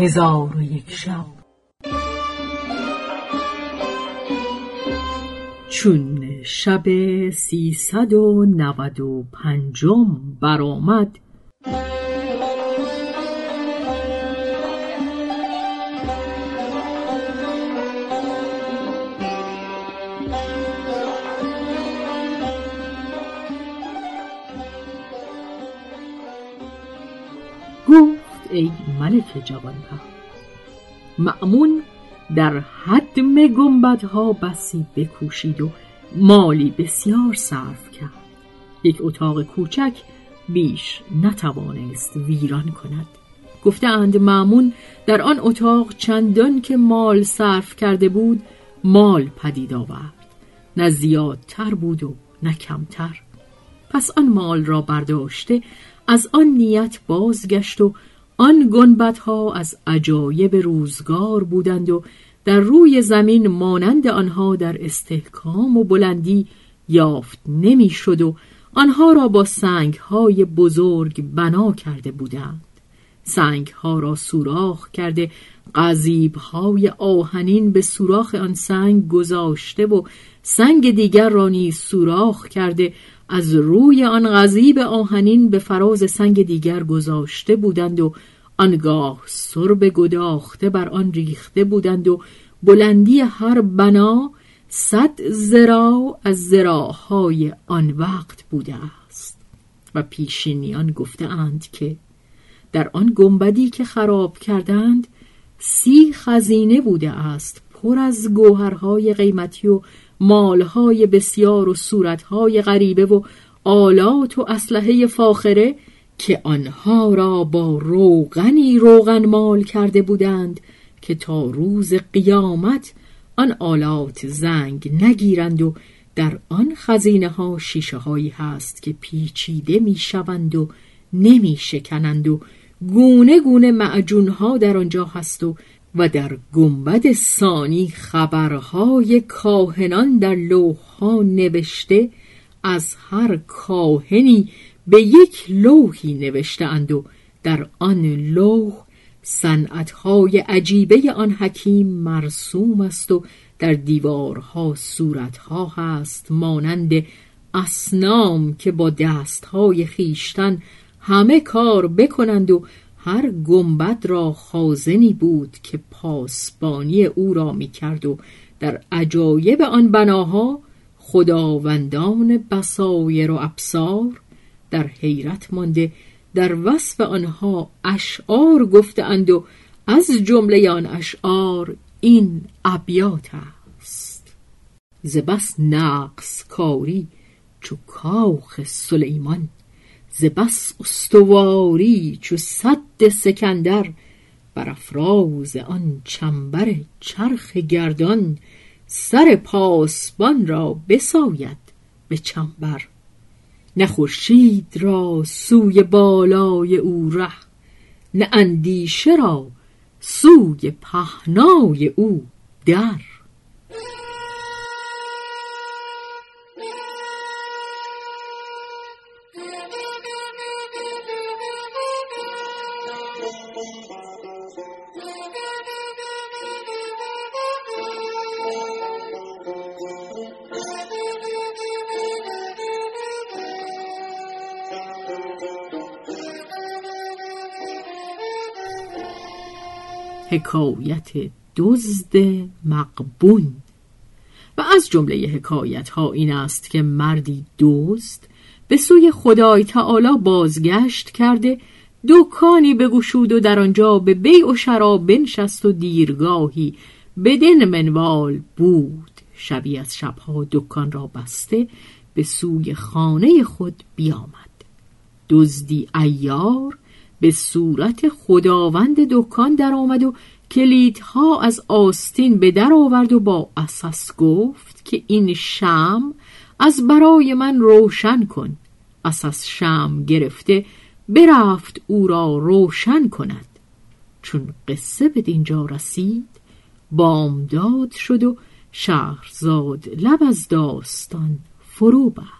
هزار و یک شب. چون شب سیصد و نود و پنجم برآمد ای ملک جوانبخت مأمون در حدم گنبدها بسی بکوشید و مالی بسیار صرف کرد. یک اتاق کوچک بیش نتوانست ویران کند. گفته اند معمون در آن اتاق چندان که مال صرف کرده بود مال پدید آورد. نه زیادتر بود و نه کمتر. پس آن مال را برداشته از آن نیت بازگشت و آن گنبدها از عجایب روزگار بودند و در روی زمین مانند آنها در استحکام و بلندی یافت نمی‌شد و آنها را با سنگ های بزرگ بنا کرده بودند. سنگ ها را سوراخ کرده قذیب های آهنین به سوراخ آن سنگ گذاشته و سنگ دیگر را نیز سوراخ کرده از روی آن غذیب آهنین به فراز سنگ دیگر گذاشته بودند و آنگاه سرب گداخته بر آن ریخته بودند و بلندی هر بنا صد زراع از زراعهای آن وقت بوده است. و پیشینیان گفته اند که در آن گنبدی که خراب کردند سی خزینه بوده است پر از گوهرهای قیمتی و مالهای بسیار و صورتهای غریبه و آلات و اسلحه فاخره که آنها را با روغنی روغن مال کرده بودند که تا روز قیامت آن آلات زنگ نگیرند و در آن خزینه ها شیشه هایی هست که پیچیده می شوند و نمی شکنند و گونه گونه معجون ها در آنجا هست و و در گنبد ثانی خبرهای کاهنان در لوح ها نوشته از هر کاهنی به یک لوحی نوشته اند و در آن لوح صنعتهای عجیبه آن حکیم مرسوم است و در دیوارها صورتها هست مانند اسنام که با دستهای خیشتن همه کار بکنند و هر گنبد را خازنی بود که پاسبانی او را می کرد و در عجایب آن بناها خداوندان بسایر و ابصار در حیرت مانده در وصف آنها اشعار گفتهاند و از جمله آن اشعار این ابیات است. ز بس نقص کاری چو کاخ سلیمان. ز بس استواری چو سد سکندر بر افراز آن چنبر چرخ گردان سر پاسبان را بساید به چنبر. نه خورشید را سوی بالای او ره نه اندیشه را سوی پهنای او در. حکایت دزد مقبون. و از جمله حکایت ها این است که مردی دزد به سوی خدای تعالی بازگشت کرده دکانی بگشود و در آنجا به بیع و شراب بنشست و دیرگاهی بدن منوال بود. شبی از شبها دکان را بسته به سوی خانه خود بیامد. دزدی ایار به صورت خداوند دکان در آمد و کلیدها از آستین به در آورد و با اساس گفت که این شم از برای من روشن کن. اساس شم گرفته برفت او را روشن کند. چون قصه به دینجا رسید بامداد شد و شهرزاد لب از داستان فرو بست.